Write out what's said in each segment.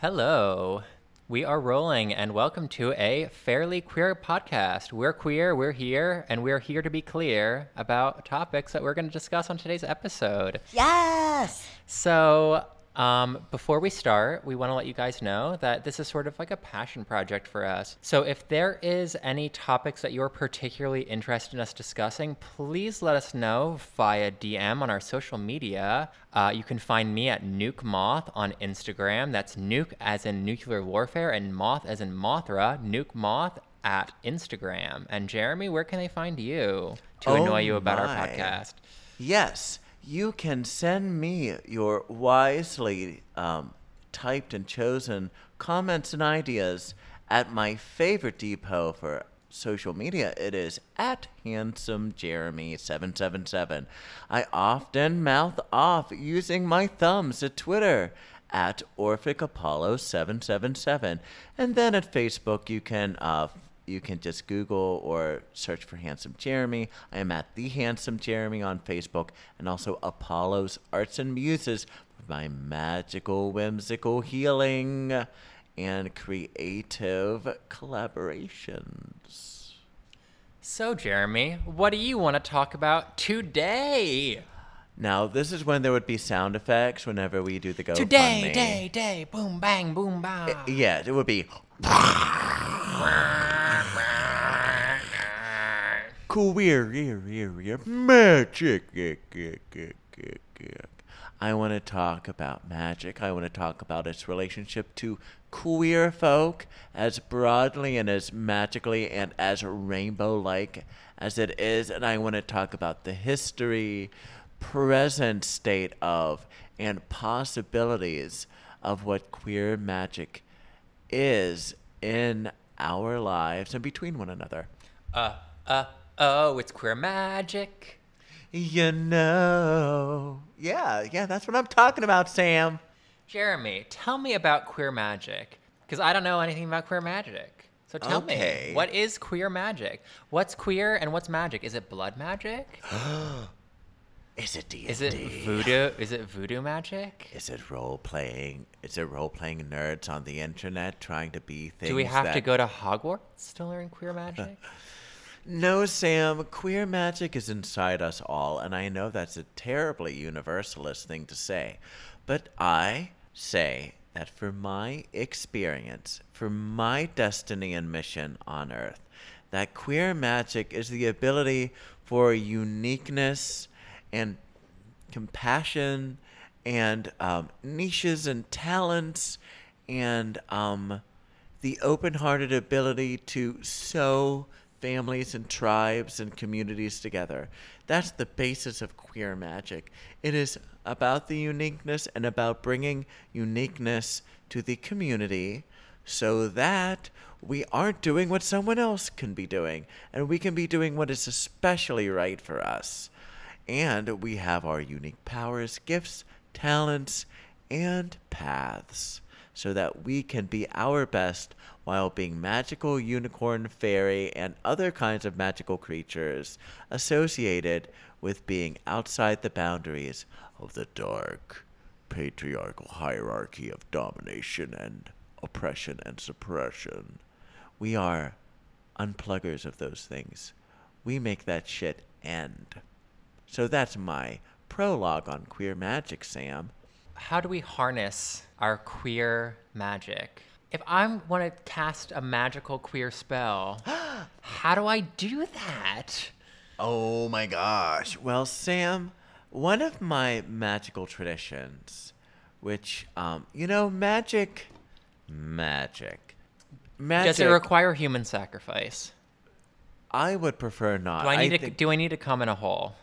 Hello. We are rolling, and welcome to a fairly queer podcast. We're queer, we're here, and we're here to be clear about topics that we're going to discuss on today's episode. Yes. So, um, before we start, we want to let you guys know that this is sort of like a passion project for us. So, if there is any topics that you're particularly interested in us discussing, please let us know via DM on our social media. Uh, you can find me at Nuke Moth on Instagram. That's Nuke as in nuclear warfare and Moth as in Mothra. Nuke Moth at Instagram. And Jeremy, where can they find you to Oh annoy you about our podcast? Yes. You can send me your wisely um, typed and chosen comments and ideas at my favorite depot for social media. It is at handsome Jeremy 777. I often mouth off using my thumbs at Twitter at Orphic Apollo 777. And then at Facebook, you can uh, you can just Google or search for Handsome Jeremy. I am at the Handsome Jeremy on Facebook and also Apollo's Arts and Muses for my magical, whimsical healing and creative collaborations. So, Jeremy, what do you want to talk about today? Now, this is when there would be sound effects whenever we do the GoFundMe. Today, day, day, boom, bang, boom, bang. Yeah, it would be queer, magic. I want to talk about magic. I want to talk about its relationship to queer folk as broadly and as magically and as rainbow like as it is. And I want to talk about the history, present state of, and possibilities of what queer magic is in our lives and between one another. Uh, uh, oh, it's queer magic. You know. Yeah, yeah, that's what I'm talking about, Sam. Jeremy, tell me about queer magic. Because I don't know anything about queer magic. So tell Okay. me, what is queer magic? What's queer and what's magic? Is it blood magic? Is it D&D? Is it voodoo? Is it voodoo magic? Is it role playing? Is it role playing nerds on the internet trying to be things Do we have to go to Hogwarts to learn queer magic? No, Sam. Queer magic is inside us all, and I know that's a terribly universalist thing to say. But I say that for my experience, for my destiny and mission on Earth, that queer magic is the ability for uniqueness and compassion and um, niches and talents and um, the open hearted ability to sew families and tribes and communities together. That's the basis of queer magic. It is about the uniqueness and about bringing uniqueness to the community so that we aren't doing what someone else can be doing and we can be doing what is especially right for us. And we have our unique powers, gifts, talents, and paths so that we can be our best while being magical unicorn, fairy, and other kinds of magical creatures associated with being outside the boundaries of the dark patriarchal hierarchy of domination and oppression and suppression. We are unpluggers of those things. We make that shit end. So that's my prologue on queer magic, Sam. How do we harness our queer magic? If I want to cast a magical queer spell, how do I do that? Oh my gosh. Well, Sam, one of my magical traditions, which, um, you know, magic, magic, magic. Does it require human sacrifice? I would prefer not. Do I need to think- do I need to come in a hole?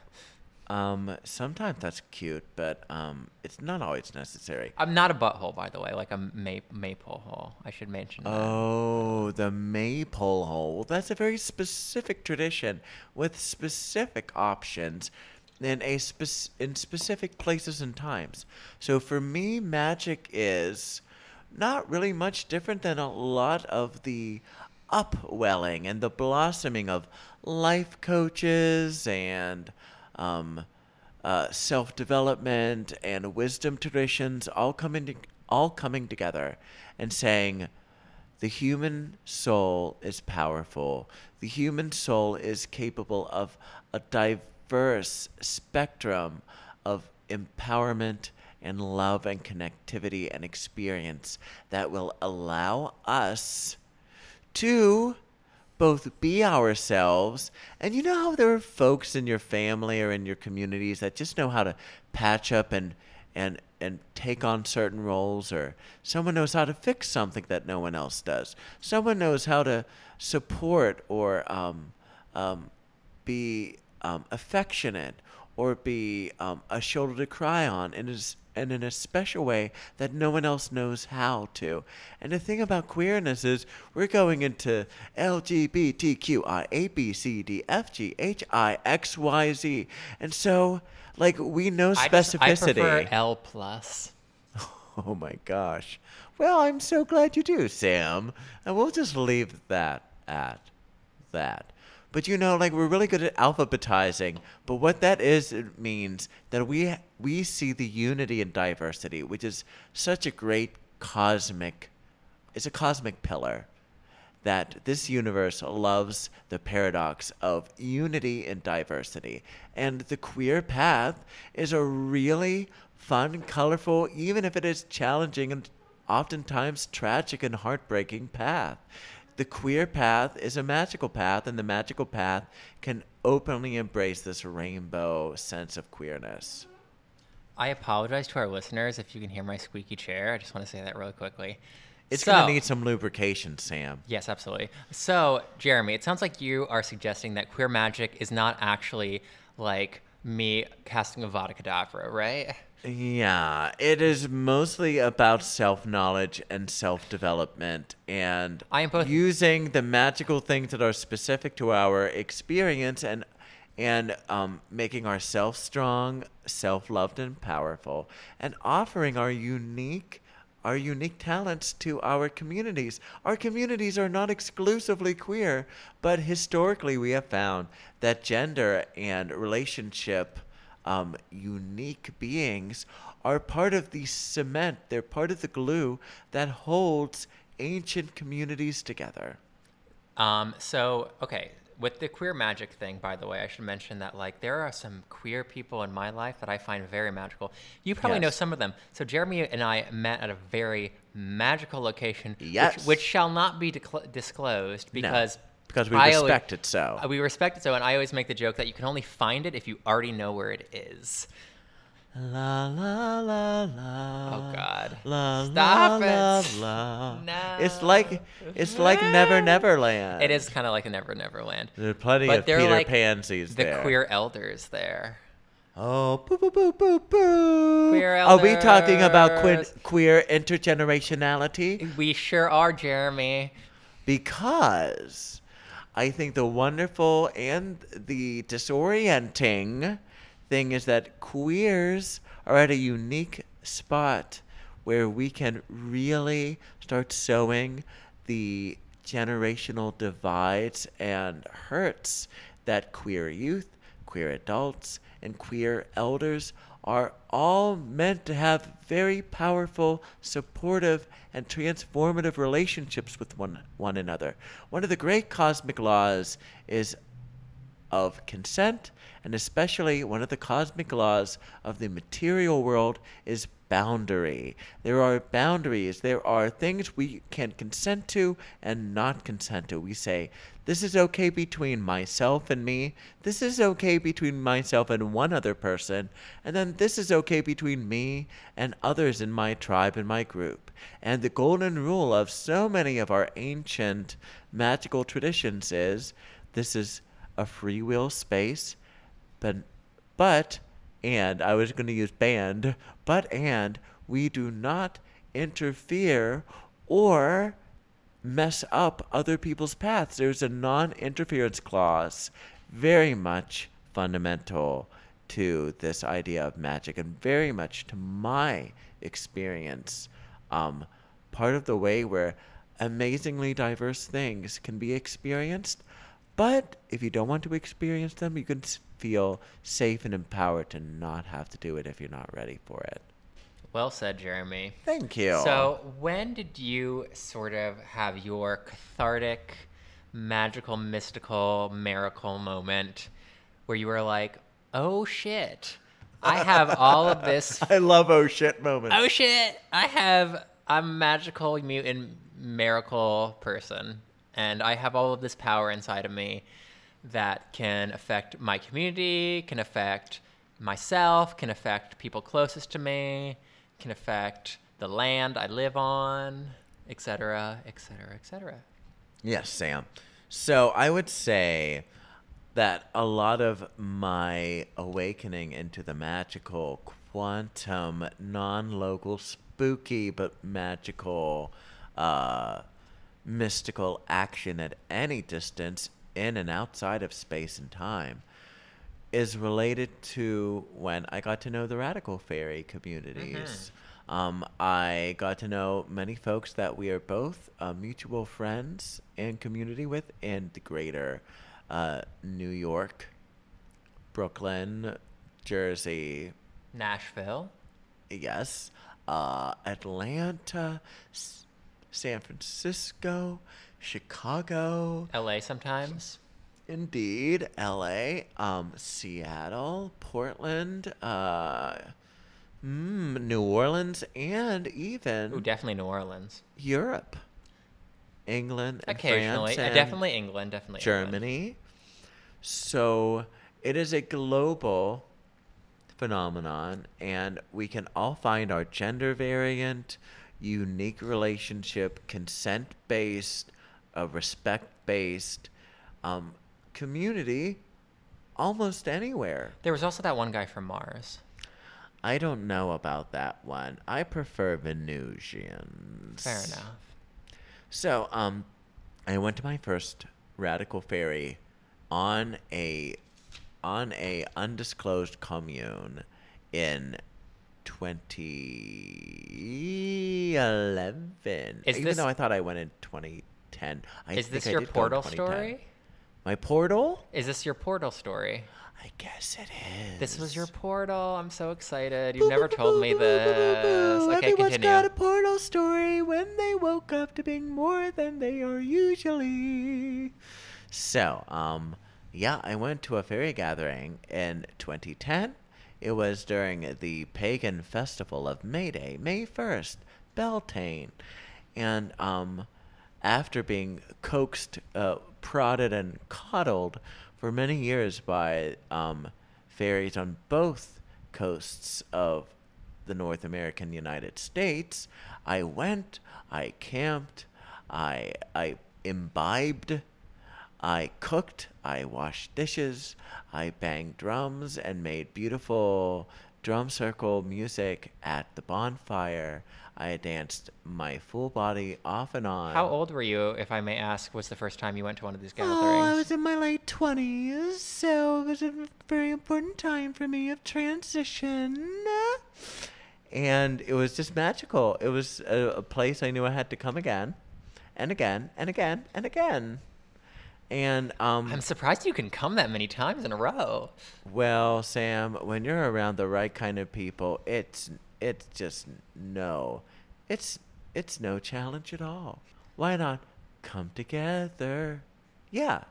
Um, sometimes that's cute, but um, it's not always necessary. I'm not a butthole, by the way, like a ma- maypole hole. I should mention that. Oh, the maypole hole. Well, that's a very specific tradition with specific options in a spec- in specific places and times. So for me, magic is not really much different than a lot of the upwelling and the blossoming of life coaches and um, uh, self development and wisdom traditions all come into all coming together and saying, the human soul is powerful. The human soul is capable of a diverse spectrum of empowerment and love and connectivity and experience that will allow us to both be ourselves. And you know how there are folks in your family or in your communities that just know how to patch up and and and take on certain roles or someone knows how to fix something that no one else does. Someone knows how to support or um, um, be um, affectionate or be um, a shoulder to cry on and is and in a special way that no one else knows how to. And the thing about queerness is we're going into LGBTQI A B C D F G H I X Y Z. And so like we know I just- specificity. I prefer L plus. Oh my gosh. Well, I'm so glad you do, Sam. And we'll just leave that at that. But you know, like we're really good at alphabetizing. But what that is, it means that we we see the unity and diversity, which is such a great cosmic. It's a cosmic pillar that this universe loves the paradox of unity and diversity. And the queer path is a really fun, colorful, even if it is challenging and oftentimes tragic and heartbreaking path. The queer path is a magical path, and the magical path can openly embrace this rainbow sense of queerness. I apologize to our listeners if you can hear my squeaky chair. I just want to say that really quickly. It's So- going to need some lubrication, Sam. Yes, absolutely. So, Jeremy, it sounds like you are suggesting that queer magic is not actually like me casting Avada Kedavra, right? Yeah, it is mostly about self knowledge and self development and I am both- using the magical things that are specific to our experience and and um, making ourselves strong, self loved, and powerful, and offering our unique our unique talents to our communities. Our communities are not exclusively queer, but historically we have found that gender and relationship um, unique beings are part of the cement, they're part of the glue that holds ancient communities together. Um, so, okay, with the queer magic thing, by the way, I should mention that like there are some queer people in my life that I find very magical. You probably know some of them. So Jeremy and I met at a very magical location, Yes. which, which shall not be decl- disclosed No, because we I always- respect it so. uh, we respect it so, and I always make the joke that you can only find it if you already know where it is. La la la la. Oh, God. La Stop la it. la la. No. It's like it's like Never Never Land. It is kind of like a Never Never Land. There are plenty But of Peter like Pansies The there. queer elders there. Oh, boo boo boo boo boo. Queer Are we talking about que- queer intergenerationality? We sure are, Jeremy. because I think the wonderful and the disorienting thing is that queers are at a unique spot where we can really start sewing the generational divides and hurts that queer youth, queer adults, and queer elders are all meant to have very powerful, supportive, and transformative relationships with one, one another. One of the great cosmic laws is of consent, and especially one of the cosmic laws of the material world is boundary. There are boundaries. There are things we can consent to and not consent to. We say, this is okay between myself and me. This is okay between myself and one other person. And then this is okay between me and others in my tribe and my group. And the golden rule of so many of our ancient magical traditions is this is a free will space, but but and I was going to use band, but and we do not interfere or mess up other people's paths. There's a non-interference clause, very much fundamental to this idea of magic, and very much to my experience, um, part of the way where amazingly diverse things can be experienced. But if you don't want to experience them, you can feel safe and empowered to not have to do it if you're not ready for it. Well said, Jeremy. Thank you. So, when did you sort of have your cathartic, magical, mystical, miracle moment where you were like, oh shit, I have all of this. I love oh shit moments. Oh shit, I have a magical, mutant, miracle person, and I have all of this power inside of me that can affect my community, can affect myself, can affect people closest to me, can affect the land I live on, et cetera, et cetera, et cetera. Yes, Sam. So I would say that a lot of my awakening into the magical, quantum, non local, spooky, but magical, uh, mystical action at any distance in and outside of space and time is related to when I got to know the radical fairy communities. Um, I got to know many folks that we are both uh, mutual friends and community with in the greater uh, New York, Brooklyn, Jersey, Nashville. yes, uh, Atlanta, S- San Francisco, Chicago, LA sometimes. Indeed, L.A., um, Seattle, Portland, uh, mm, New Orleans, and even Ooh, definitely New Orleans. Europe, England, and Occasionally. France, Uh, definitely England, definitely England. Germany. So it is a global phenomenon, and we can all find our gender variant, unique relationship, consent based, uh, respect based um, community almost anywhere. There was also that one guy from Mars. I don't know about that one. I prefer Venusians. Fair enough. So, um, I went to my first radical fairy on a on a undisclosed commune in 2011. Is Even this- though I thought I went in 2010. I Is think this your portal story? My portal? Is this your portal story? I guess it is. This was your portal. I'm so excited. You've never told me this. Okay, Everyone's continue. got a portal story when they woke up to being more than they are usually. So, um, yeah, I went to a fairy gathering in 2010. It was during the pagan festival of May Day, May 1st, Beltane. And, um, after being coaxed, uh, prodded, and coddled for many years by um, fairies on both coasts of the North American United States, I went, I camped, I I imbibed, I cooked, I washed dishes, I banged drums and made beautiful drum circle music at the bonfire. I danced my full body off and on. How old were you, if I may ask, was the first time you went to one of these gatherings? Oh, I was in my late twenties, so it was a very important time for me of transition. And it was just magical. It was a, a place I knew I had to come again, and again, and again, and again. And um, I'm surprised you can come that many times in a row. well, Sam, when you're around the right kind of people, it's it's just no, it's it's no challenge at all. Why not come together? Yeah,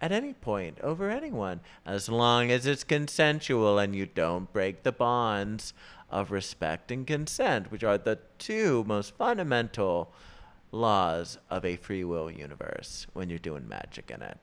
at any point over anyone, as long as it's consensual and you don't break the bonds of respect and consent, which are the two most fundamental laws of a free will universe when you're doing magic in it.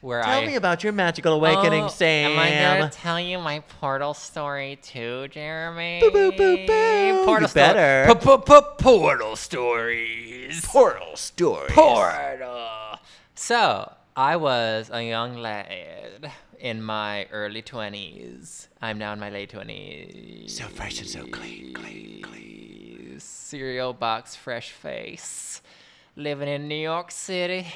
Where Tell I me about your magical awakening, Oh, Sam. Am I gonna tell you my portal story too, Jeremy? Boo, boo, boo, boo. Portal You sto- better. P-p-p-portal stories. Portal stories. Portal. So I was a young lad in my early twenties. I'm now in my late twenties. So fresh and so clean, clean, clean. Cereal box, fresh face, living in New York City.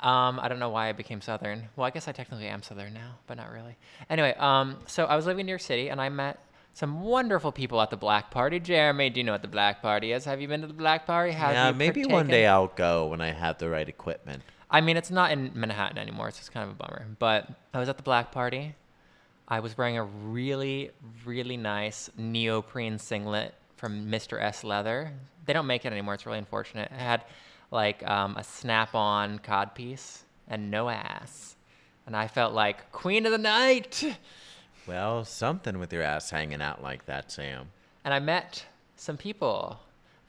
Um, I don't know why I became Southern. Well, I guess I technically am Southern now, but not really. Anyway, um, so I was living in New York City, and I met some wonderful people at the Black Party. Jeremy, do you know what the Black Party is? Have you been to the Black Party? Have yeah, you maybe one day I'll go when I have the right equipment. I mean, it's not in Manhattan anymore. so It's just kind of a bummer. But I was at the Black Party. I was wearing a really, really nice neoprene singlet from Mr. S Leather. They don't make it anymore. It's really unfortunate. It had like um, a snap-on codpiece and no ass, and I felt like queen of the night. Well, something with your ass hanging out like that, Sam. And I met some people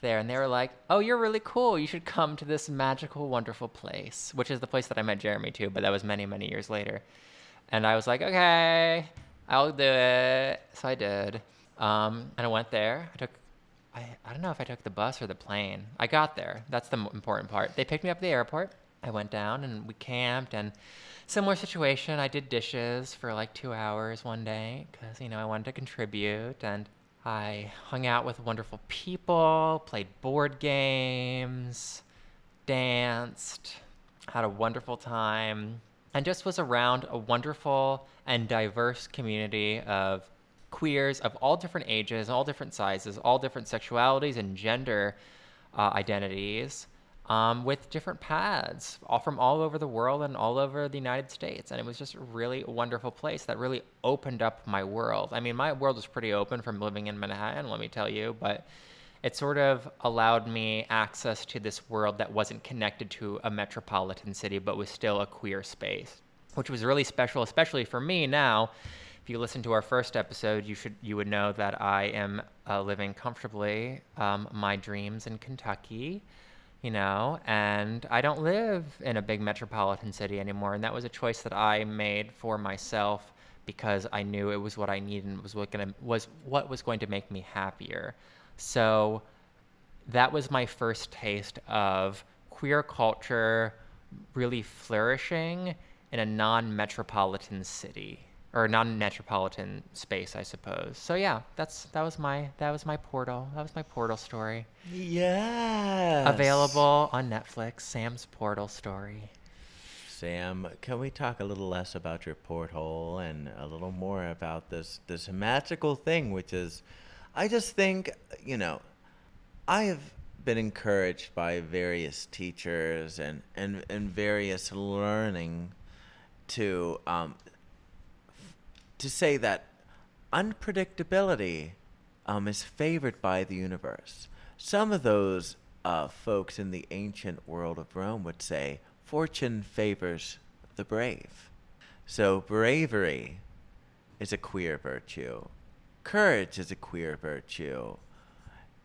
there, and they were like, "Oh, you're really cool. You should come to this magical, wonderful place," which is the place that I met Jeremy too. But that was many, many years later. And I was like, "Okay, I'll do it." So I did, um, and I went there. I took. I, I don't know if I took the bus or the plane. I got there. That's the important part. They picked me up at the airport. I went down and we camped and similar situation. I did dishes for like two hours one day because, you know, I wanted to contribute and I hung out with wonderful people, played board games, danced, had a wonderful time, and just was around a wonderful and diverse community of queers of all different ages, all different sizes, all different sexualities and gender uh, identities um, with different paths, all from all over the world and all over the United States. And it was just a really wonderful place that really opened up my world. I mean, my world was pretty open from living in Manhattan, let me tell you, but it sort of allowed me access to this world that wasn't connected to a metropolitan city, but was still a queer space, which was really special, especially for me now. If you listen to our first episode, you should you would know that I am uh, living comfortably um, my dreams in Kentucky you know, and I don't live in a big metropolitan city anymore. And that was a choice that I made for myself because I knew it was what I needed and was what gonna was what was going to make me happier. So that was my first taste of queer culture really flourishing in a non-metropolitan city or non-metropolitan space, I suppose. So yeah, that's that was my that was my portal. That was my portal story. Yes. Available on Netflix. Sam's portal story. Sam, can we talk a little less about your porthole and a little more about this this magical thing, which is, I just think, you know, I have been encouraged by various teachers and and and various learning to um, to say that unpredictability um, is favored by the universe. Some of those uh, folks in the ancient world of Rome would say fortune favors the brave. So bravery is a queer virtue. Courage is a queer virtue.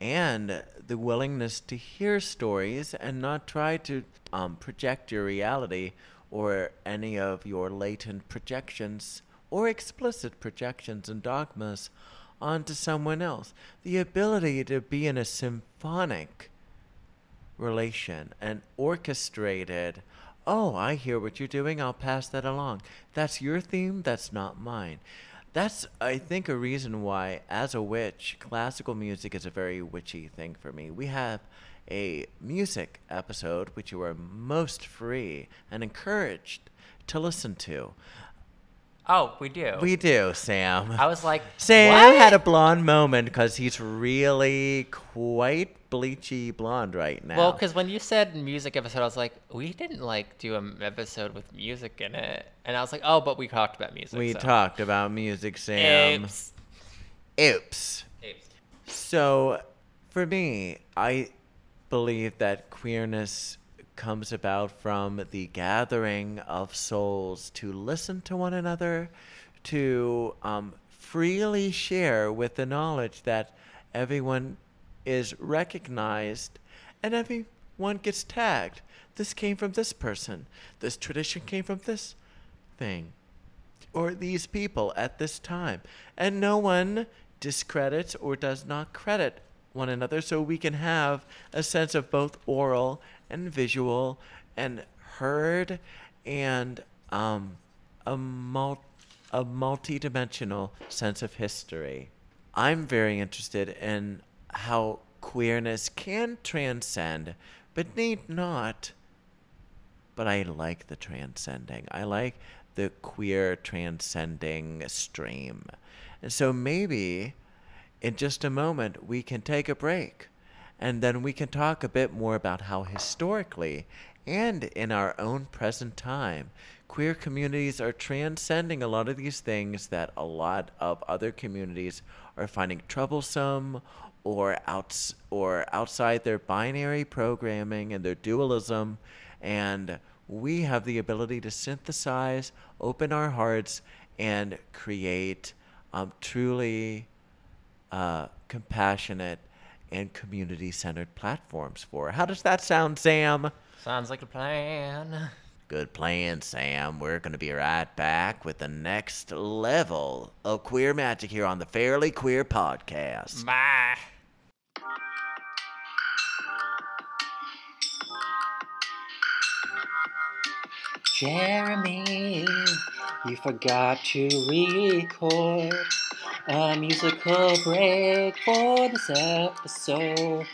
And the willingness to hear stories and not try to um, project your reality or any of your latent projections or explicit projections and dogmas onto someone else. The ability to be in a symphonic relation, an orchestrated, oh, I hear what you're doing, I'll pass that along. That's your theme, that's not mine. That's, I think, a reason why, as a witch, classical music is a very witchy thing for me. We have a music episode which you are most free and encouraged to listen to. Oh, we do. We do, Sam. I was like, Sam what? had a blonde moment because he's really quite bleachy blonde right now. Well, because when you said music episode, I was like, we didn't like do an episode with music in it, and I was like, oh, but we talked about music. we so. talked about music, Sam. Oops. Oops. Oops. So, for me, I believe that queerness comes about from the gathering of souls to listen to one another, to um, freely share with the knowledge that everyone is recognized and everyone gets tagged. This came from this person. This tradition came from this thing. Or these people at this time. And no one discredits or does not credit one another so we can have a sense of both oral and visual and heard and um, a, mul- a multi-dimensional sense of history. I'm very interested in how queerness can transcend, but need not. But I like the transcending. I like the queer transcending stream. And so maybe in just a moment we can take a break And then we can talk a bit more about how historically and in our own present time, queer communities are transcending a lot of these things that a lot of other communities are finding troublesome or outs or outside their binary programming and their dualism. And we have the ability to synthesize, open our hearts, and create um, truly uh, compassionate and community centered platforms for. How does that sound, Sam? Sounds like a plan. Good plan, Sam. We're going to be right back with the next level of queer magic here on the Fairly Queer Podcast. Bye. Jeremy, you forgot to record a musical break for this episode.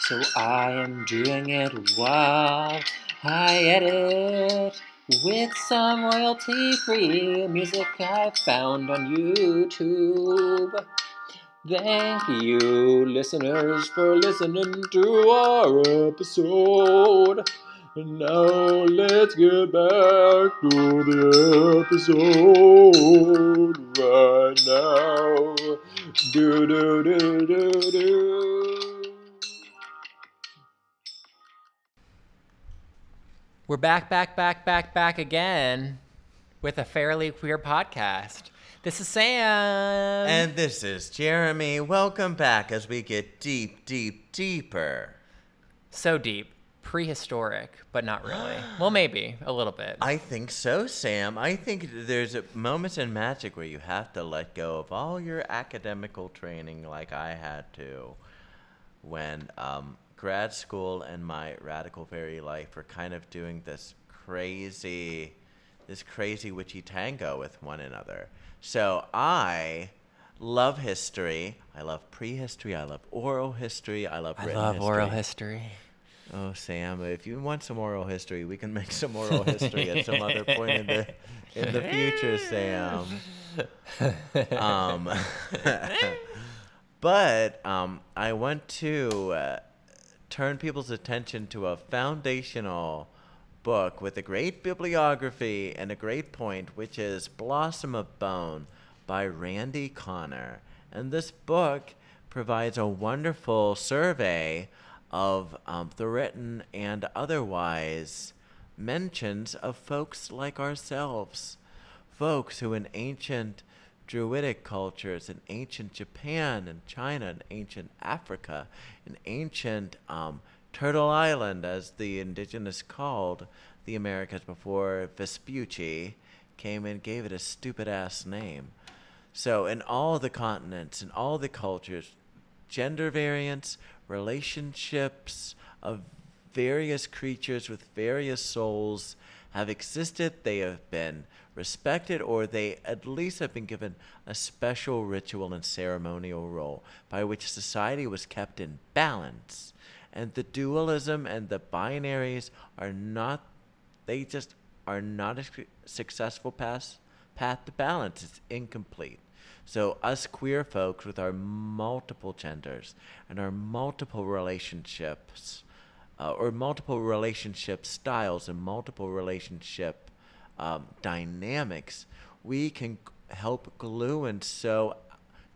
So I am doing it while I edit with some royalty free music I found on YouTube. Thank you, listeners, for listening to our episode. And now let's get back to the episode right now. Do do do do do. We're back, back, back, back, back again with a fairly queer podcast. This is Sam. And this is Jeremy. Welcome back as we get deep, deep, deeper. so deep, prehistoric, but not really. well, maybe a little bit. I think so, Sam. I think there's moments in magic where you have to let go of all your academical training, like I had to when um, grad school and my radical fairy life were kind of doing this crazy, this crazy witchy tango with one another. So I love history. I love prehistory. I love oral history. I love I love history. oral history. Oh, Sam, if you want some oral history, we can make some oral history at some other point in the in the future, Sam. Um, but um, I want to uh, turn people's attention to a foundational book with a great bibliography and a great point, which is Blossom of Bone by Randy Conner. And this book provides a wonderful survey of um, the written and otherwise mentions of folks like ourselves, folks who in ancient Druidic cultures, in ancient Japan and China, in ancient Africa, in ancient um, Turtle Island, as the indigenous called the Americas before Vespucci came and gave it a stupid ass name. So, in all the continents, in all the cultures, gender variance, relationships of various creatures with various souls have existed. They have been respected, or they at least have been given a special ritual and ceremonial role by which society was kept in balance. And the dualism and the binaries are not, they just are not a successful path, path to balance. It's incomplete. So, us queer folks with our multiple genders and our multiple relationships, uh, or multiple relationship styles and multiple relationship um, dynamics, we can help glue and sew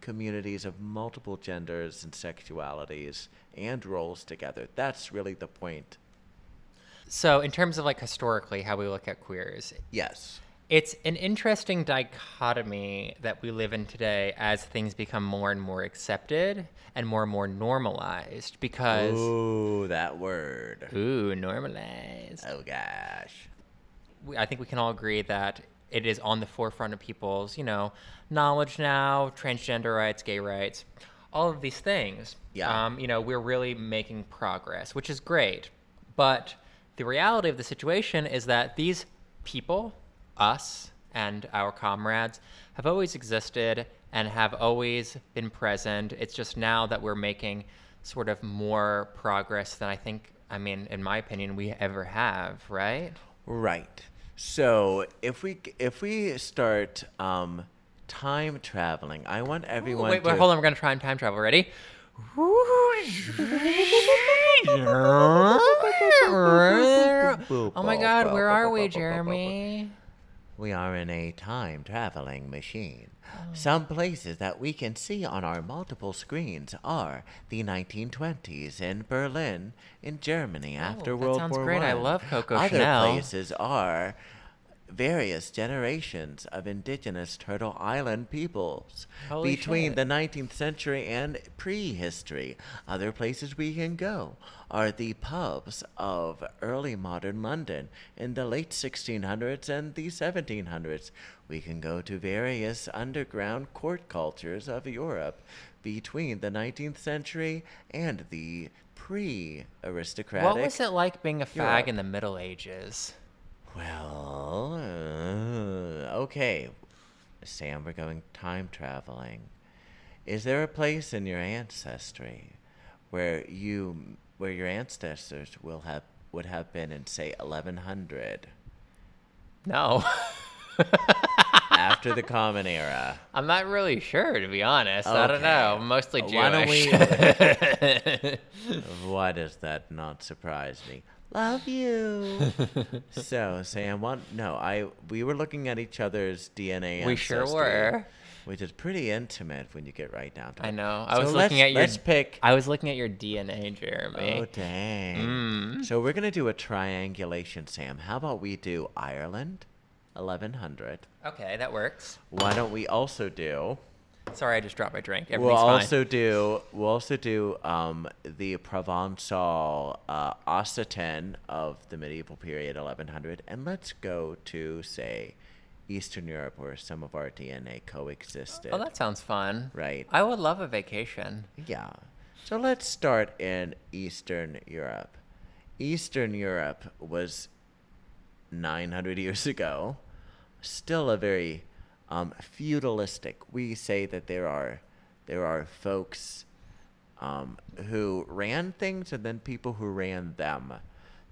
communities of multiple genders and sexualities and roles together. That's really the point. So, in terms of like historically how we look at queers, Yes. It's an interesting dichotomy that we live in today as things become more and more accepted and more and more normalized because Ooh, that word. ooh, normalized. Oh gosh. we- I think we can all agree that it is on the forefront of people's, you know, knowledge now, transgender rights, gay rights, all of these things. Yeah. Um, you know, we're really making progress, which is great. But the reality of the situation is that these people, us and our comrades, have always existed and have always been present. It's just now that we're making sort of more progress than I think, I mean, in my opinion, we ever have, right? Right. So if we if we start um, time traveling, I want everyone wait, to wait, hold on. We're gonna try and time travel. Ready? oh my god, where are we, Jeremy? We are in a time traveling machine. Oh. Some places that we can see on our multiple screens are the 1920s in Berlin, in Germany oh, after that World sounds War great. I One. love Coco Other Chanel. places are various generations of indigenous Turtle Island peoples Holy between shit. the 19th century and prehistory. Other places we can go are the pubs of early modern London in the late 1600s and the 1700s. We can go to various underground court cultures of Europe between the 19th century and the pre aristocratic. What was it like being a fag Europe. in the Middle Ages? Well, uh, okay. Sam, we're going time traveling. Is there a place in your ancestry where you where your ancestors will have would have been in say 1100 No. after the common era? I'm not really sure, to be honest. I don't know. I'm mostly Jewish. Why don't we- Why does that not surprise me? Love you. so, Sam, what? No, I. We were looking at each other's DNA. We sure were. Which is pretty intimate when you get right down to it. I know. I So was looking at your. Let's pick. I was looking at your DNA, Jeremy. Oh dang! Mm. So we're gonna do a triangulation, Sam. How about we do Ireland, eleven hundred? Okay, that works. Why don't we also do? Sorry, I just dropped my drink. Everything's We'll Everything's fine. also do we'll also do um, the Provençal uh, Occitan of the medieval period, 1100, and let's go to say Eastern Europe, where some of our DNA coexisted. Oh, that sounds fun. right. I would love a vacation. Yeah. So let's start in Eastern Europe. Eastern Europe was 900 years ago, still a very um, feudalistic. We say that there are there are folks um, who ran things and then people who ran them.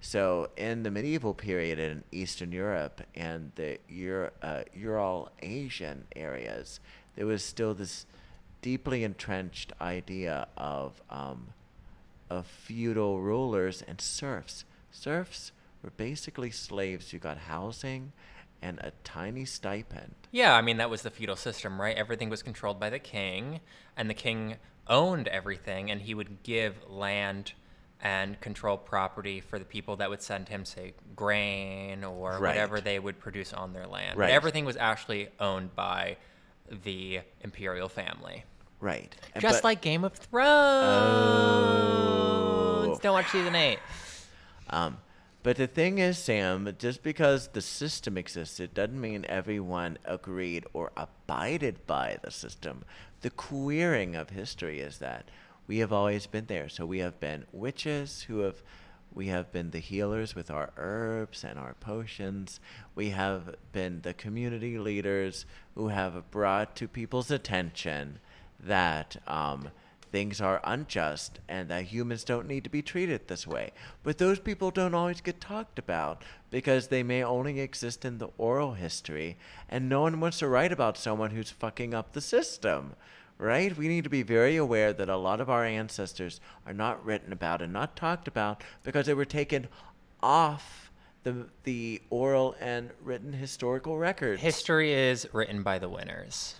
So in the medieval period in Eastern Europe and the Eur- uh, Ural Asian areas, there was still this deeply entrenched idea of um, of feudal rulers and serfs. Serfs were basically slaves who got housing and a tiny stipend. Yeah, I mean that was the feudal system, right? Everything was controlled by the king, and the king owned everything, and he would give land and control property for the people that would send him, say, grain or Right. whatever they would produce on their land. But Right. everything was actually owned by the imperial family. Right. And Just but- like Game of Thrones. Oh. Don't watch season eight. Um, but the thing is, Sam, just because the system existed doesn't mean everyone agreed or abided by the system. The queering of history is that we have always been there. So we have been witches who have we have been the healers with our herbs and our potions. We have been the community leaders who have brought to people's attention that um, things are unjust and that humans don't need to be treated this way. But those people don't always get talked about because they may only exist in the oral history and no one wants to write about someone who's fucking up the system. Right? We need to be very aware that a lot of our ancestors are not written about and not talked about because they were taken off the the oral and written historical records History is written by the winners.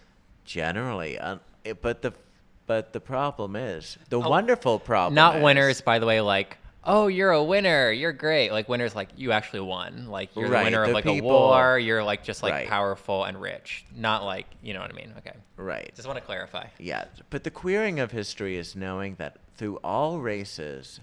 generally uh, it, but the but the problem is the Oh, wonderful problem Not is- winners, by the way, like, oh, you're a winner, you're great. Like winners, like you actually won. Like you're Right, the winner the of like people- a war. You're like just like Right. powerful and rich. Not like you know what I mean. Okay, right just want to clarify. yeah but the queering of history is knowing that through all races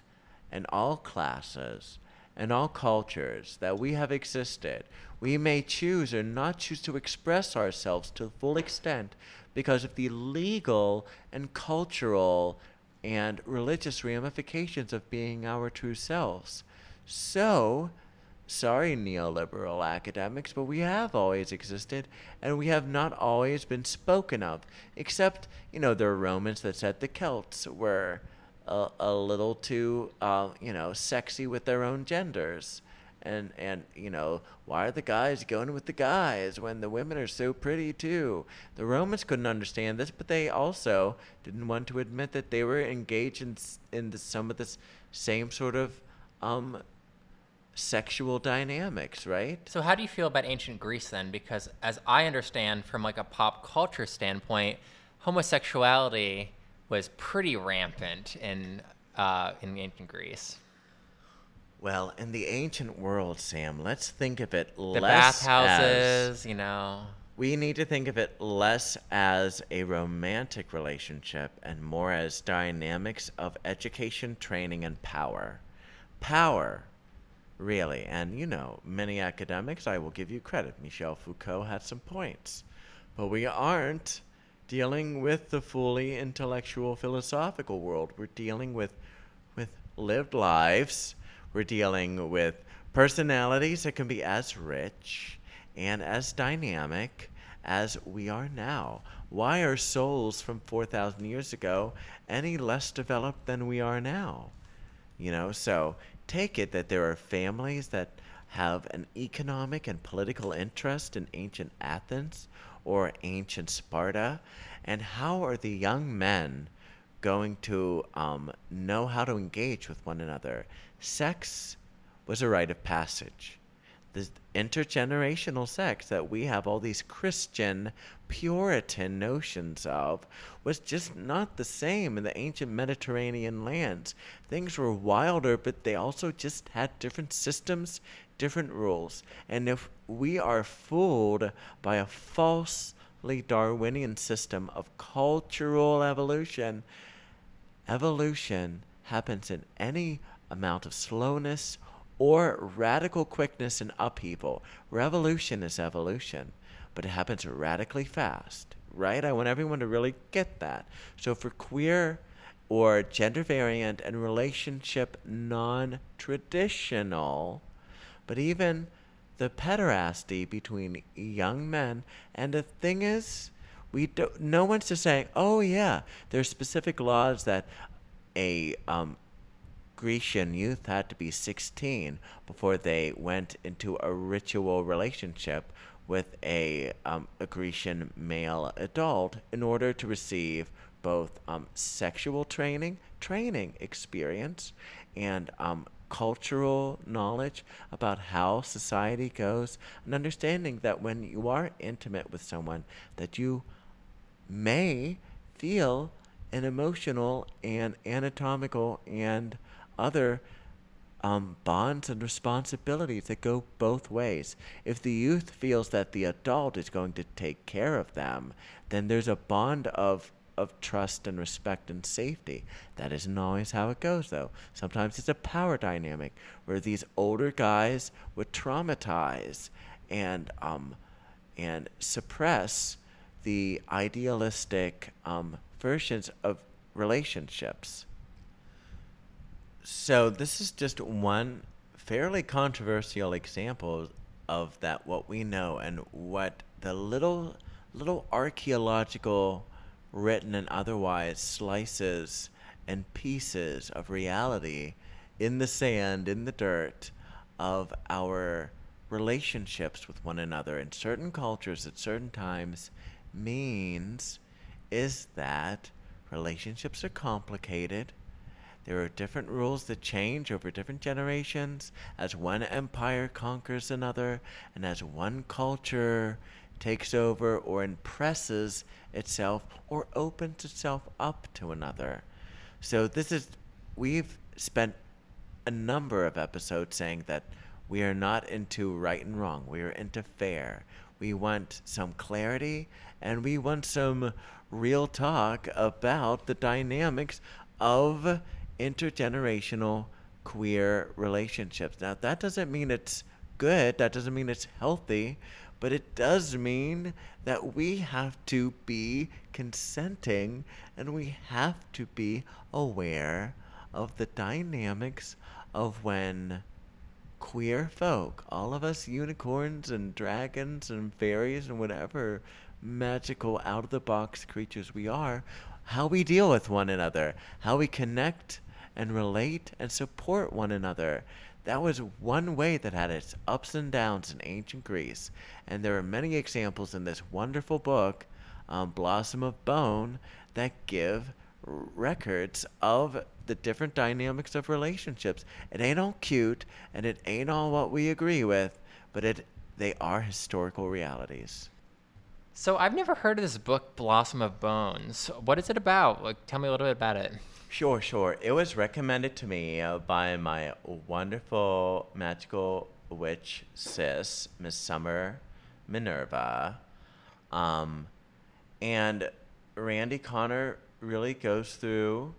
and all classes and all cultures that we have existed we may choose or not choose to express ourselves to the full extent because of the legal and cultural and religious ramifications of being our true selves so Sorry, neoliberal academics, but we have always existed, and we have not always been spoken of. Except, you know, there are Romans that said the Celts were a, a little too, uh, you know, sexy with their own genders. And and you know why are the guys going with the guys when the women are so pretty too the romans couldn't understand this but they also didn't want to admit that they were engaged in in the, some of this same sort of um sexual dynamics right So how do you feel about ancient Greece then? Because as I understand from like a pop culture standpoint, homosexuality was pretty rampant in uh, in ancient Greece. Well in the ancient world sam let's think of it The less as bathhouses, you know. We need to think of it less as a romantic relationship and more as dynamics of education, training, and power. Power, really. And you know, many academics, I will give you credit. Michel Foucault had some points. But we aren't dealing with the fully intellectual philosophical world. We're dealing with, with lived lives. We're dealing with personalities that can be as rich and as dynamic as we are now. Why are souls from 4,000 years ago any less developed than we are now? You know, so take it that there are families that have an economic and political interest in ancient Athens or ancient Sparta, and how are the young men going to um, know how to engage with one another? Sex was a rite of passage this intergenerational sex that we have all these Christian Puritan notions of was just not the same in the ancient Mediterranean lands. Things were wilder, but they also just had different systems, different rules. And if we are fooled by a Darwinian system of cultural evolution, evolution happens in any amount of slowness or radical quickness and upheaval. Revolution is evolution, but it happens radically fast, right? I want everyone to really get that. So for queer or gender variant and relationship non traditional, but even the pederasty between young men, and the thing is, we don't, no one's just saying, oh yeah, there's specific laws that a um, Grecian youth had to be 16 before they went into a ritual relationship with a, um, a Grecian male adult in order to receive both um, sexual training, training experience, and um, cultural knowledge about how society goes, and understanding that when you are intimate with someone, that you may feel an emotional and anatomical and other um, bonds and responsibilities that go both ways. If the youth feels that the adult is going to take care of them, then there's a bond of of trust and respect and safety. That isn't always how it goes, though. Sometimes it's a power dynamic where these older guys would traumatize and um, and suppress the idealistic um, versions of relationships. So this is just one fairly controversial example of that what we know and what the little little archaeological written and otherwise slices and pieces of reality in the sand in the dirt of our relationships with one another. In certain cultures at certain times means is that relationships are complicated. There are different rules that change over different generations. As one empire conquers another and as one culture takes over or impresses itself or opens itself up to another. So, this is, we've spent a number of episodes saying that we are not into right and wrong, we are into fair. We want some clarity and we want some real talk about the dynamics of intergenerational queer relationships. Now, that doesn't mean it's good, that doesn't mean it's healthy, but it does mean that we have to be consenting and we have to be aware of the dynamics of when queer folk, all of us unicorns and dragons and fairies and whatever magical out of the box creatures we are, how we deal with one another, how we connect and relate and support one another. That was one way that had its ups and downs in ancient Greece. And there are many examples in this wonderful book, um, Blossom of Bone, that give records of the different dynamics of relationships. It ain't all cute and it ain't all what we agree with, but it they are historical realities. So I've never heard of this book, Blossom of Bones. What is it about? Like, tell me a little bit about it. Sure, sure. It was recommended to me uh, by my wonderful magical witch sis, Miss Summer Minerva. Um, and Randy Conner really goes through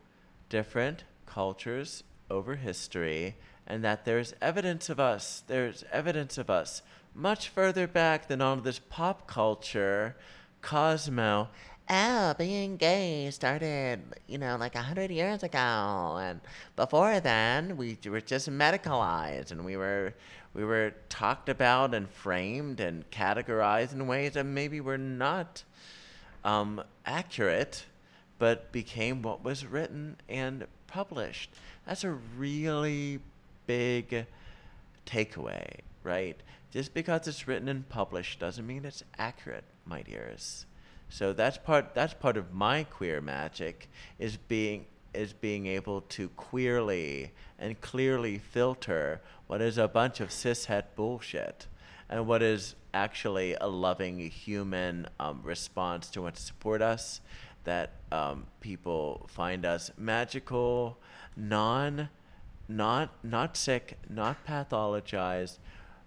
different cultures over history and that there's evidence of us. There's evidence of us much further back than all of this pop culture. Cosmo oh, being gay started, you know, like a hundred years ago, and before then we were just medicalized, and we were we were talked about and framed and categorized in ways that maybe were not um, accurate, but became what was written and published. That's a really big takeaway, right? Just because it's written and published doesn't mean it's accurate, my dears. So that's part that's part of my queer magic is being is being able to queerly and clearly filter what is a bunch of cishet bullshit and what is actually a loving human um, response to want to support us that um, people find us magical non not not sick not pathologized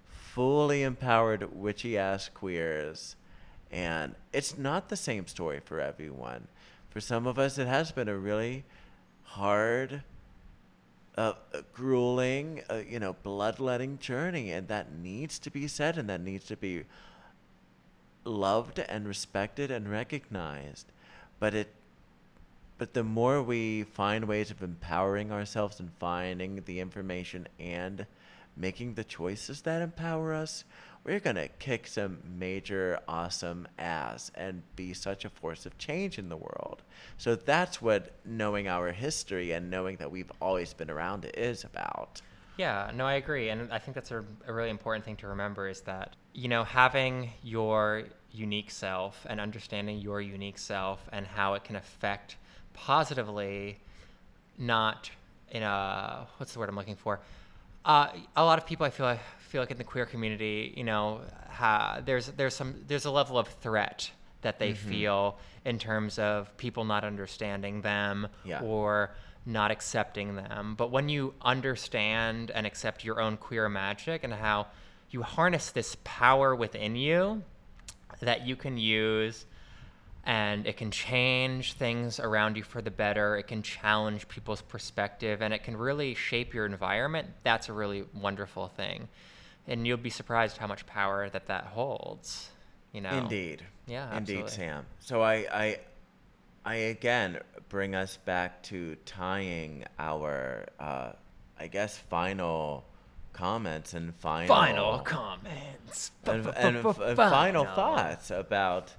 fully empowered witchy ass queers and it's not the same story for everyone. For some of us, it has been a really hard, uh, uh, grueling, uh, you know, bloodletting journey, and that needs to be said, and that needs to be loved and respected and recognized. But it, but the more we find ways of empowering ourselves and finding the information and making the choices that empower us, we're going to kick some major awesome ass and be such a force of change in the world. So that's what knowing our history and knowing that we've always been around is about. Yeah, no, I agree. And I think that's a, a really important thing to remember is that, you know, having your unique self and understanding your unique self and how it can affect positively, not in a, what's the word I'm looking for? Uh, a lot of people I feel like feel like in the queer community, you know, ha, there's there's some there's a level of threat that they mm-hmm. feel in terms of people not understanding them yeah. or not accepting them. But when you understand and accept your own queer magic and how you harness this power within you that you can use and it can change things around you for the better. It can challenge people's perspective and it can really shape your environment. That's a really wonderful thing and you'll be surprised how much power that that holds. You know. Indeed. Yeah. Absolutely. Indeed, Sam. So I, I, I again bring us back to tying our, uh, I guess, final comments and final final comments and, and, and final thoughts about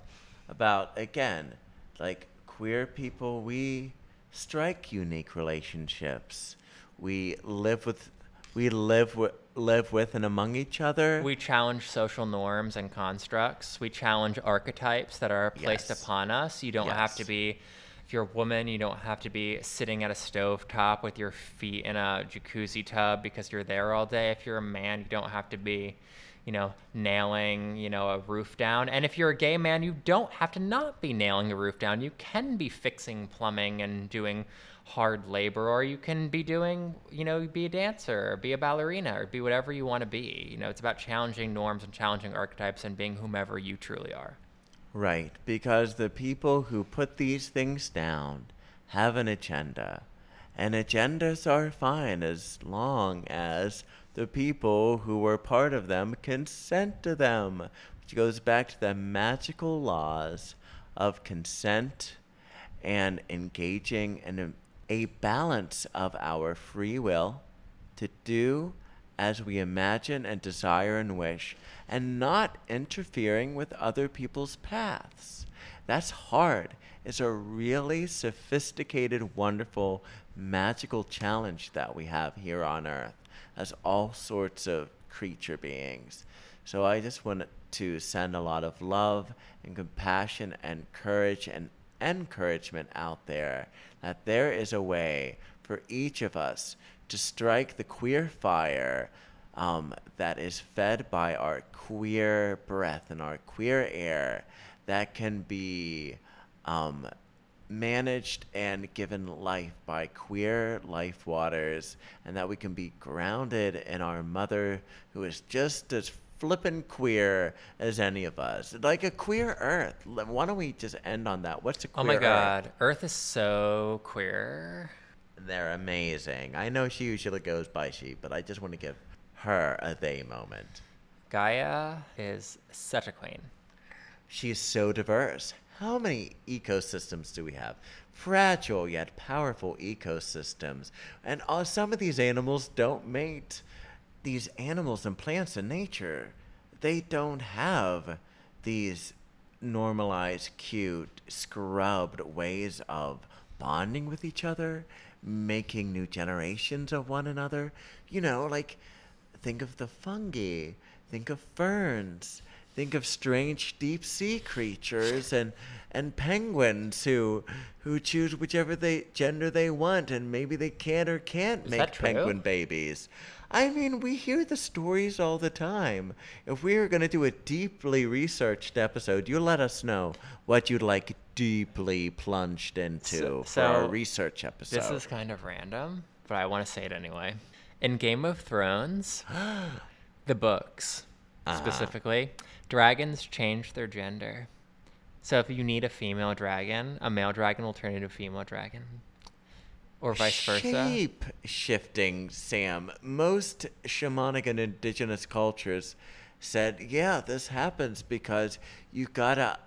about again like queer people we strike unique relationships we live with we live with live with and among each other. We challenge social norms and constructs. We challenge archetypes that are placed yes. upon us. You don't yes. have to be if you're a woman, you don't have to be sitting at a stove top with your feet in a jacuzzi tub because you're there all day. If you're a man, you don't have to be, you know, nailing, you know, a roof down. And if you're a gay man, you don't have to not be nailing a roof down. You can be fixing plumbing and doing hard labor or you can be doing you know be a dancer or be a ballerina or be whatever you want to be. You know it's about challenging norms and challenging archetypes and being whomever you truly are. Right because the people who put these things down have an agenda. And agendas are fine as long as the people who were part of them consent to them which goes back to the magical laws of consent and engaging and a balance of our free will to do as we imagine and desire and wish, and not interfering with other people's paths. That's hard. It's a really sophisticated, wonderful magical challenge that we have here on Earth as all sorts of creature beings. So I just want to send a lot of love and compassion and courage and encouragement out there that there is a way for each of us to strike the queer fire um, that is fed by our queer breath and our queer air that can be um, managed and given life by queer life waters, and that we can be grounded in our mother who is just as flippin' queer as any of us. Like a queer earth. Why don't we just end on that? What's a queer Oh my earth? god, Earth is so queer. They're amazing. I know she usually goes by she, but I just want to give her a they moment. Gaia is such a queen. She is so diverse. How many ecosystems do we have? Fragile yet powerful ecosystems. And uh, some of these animals don't mate. These animals and plants in nature, they don't have these normalized, cute, scrubbed ways of bonding with each other, making new generations of one another. You know, like think of the fungi, think of ferns, think of strange deep sea creatures and and penguins who who choose whichever they gender they want and maybe they can or can't Is make penguin babies. I mean, we hear the stories all the time. If we are going to do a deeply researched episode, you let us know what you'd like deeply plunged into So- for our research episode. This is kind of random, but I want to say it anyway. In Game of Thrones, the books Uh-huh. specifically, dragons change their gender. So if you need a female dragon, a male dragon will turn into a female dragon. Or vice versa. Shape shifting, Sam. Most shamanic and indigenous cultures said, yeah, this happens because you gotta.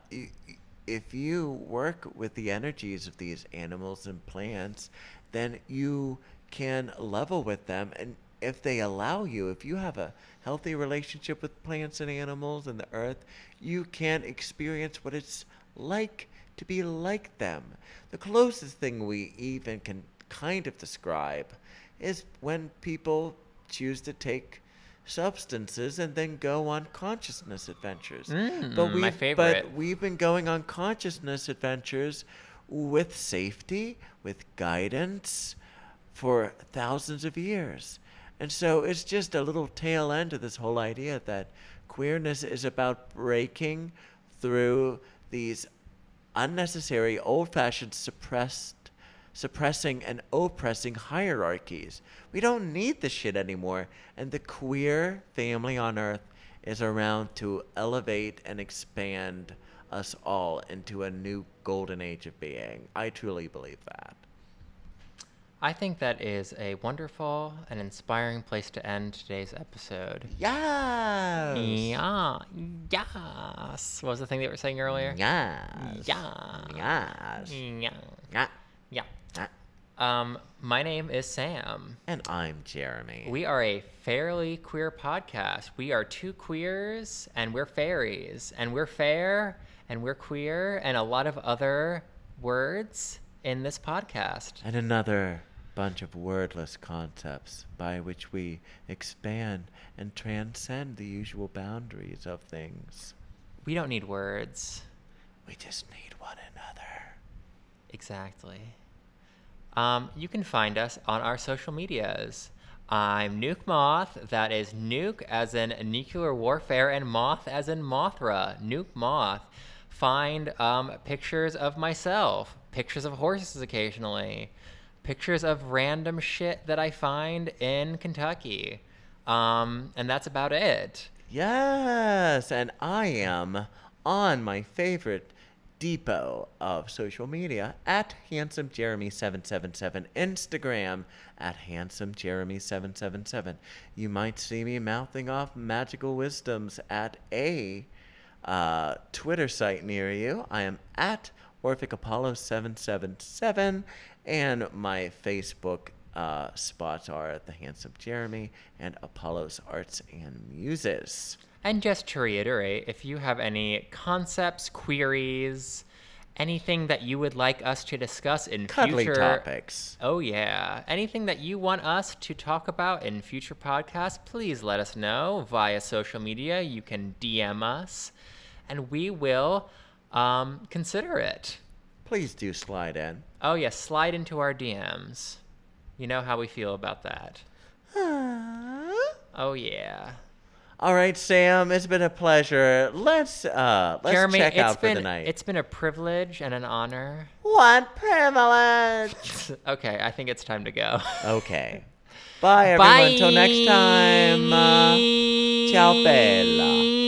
If you work with the energies of these animals and plants, then you can level with them. And if they allow you, if you have a healthy relationship with plants and animals and the earth, you can experience what it's like to be like them. The closest thing we even can kind of describe is when people choose to take substances and then go on consciousness adventures. Mm, but favorite. But we've been going on consciousness adventures with safety, with guidance for thousands of years. And so it's just a little tail end of this whole idea that queerness is about breaking through these unnecessary, old fashioned, suppressed, suppressing and oppressing hierarchies. We don't need this shit anymore. And the queer family on earth is around to elevate and expand us all into a new golden age of being. I truly believe that. I think that is a wonderful and inspiring place to end today's episode. Yes. Yeah. Yes. What was the thing that you were saying earlier? Yes. Yeah. Yes. Yeah. Yeah. Um, my name is Sam. And I'm Jeremy. We are a fairly queer podcast. We are two queers and we're fairies and we're fair and we're queer and a lot of other words in this podcast. and another bunch of wordless concepts by which we expand and transcend the usual boundaries of things. We don't need words. We just need one another. Exactly. Um, you can find us on our social medias. I'm Nuke Moth. That is Nuke as in nuclear warfare and Moth as in Mothra. Nuke Moth. Find um, pictures of myself, pictures of horses occasionally, pictures of random shit that I find in Kentucky. Um, and that's about it. Yes, and I am on my favorite depot of social media at handsome jeremy 777 instagram at handsome jeremy 777 you might see me mouthing off magical wisdoms at a uh, twitter site near you. I am at orphic apollo 777 and my facebook uh, spots are at the handsome jeremy and apollo's arts and muses And just to reiterate, if you have any concepts, queries, anything that you would like us to discuss in Cuddly future topics. Oh yeah. Anything that you want us to talk about in future podcasts, please let us know via social media. You can DM us and we will um, consider it. Please do slide in. Oh yeah, slide into our DMs. You know how we feel about that. Oh yeah. All right, Sam, it's been a pleasure. Let's uh let's Jeremy, check out been for the night. it's been a privilege and an honor. What privilege! okay, I think it's time to go. Okay. Bye everyone. Until next time. Uh, ciao bella.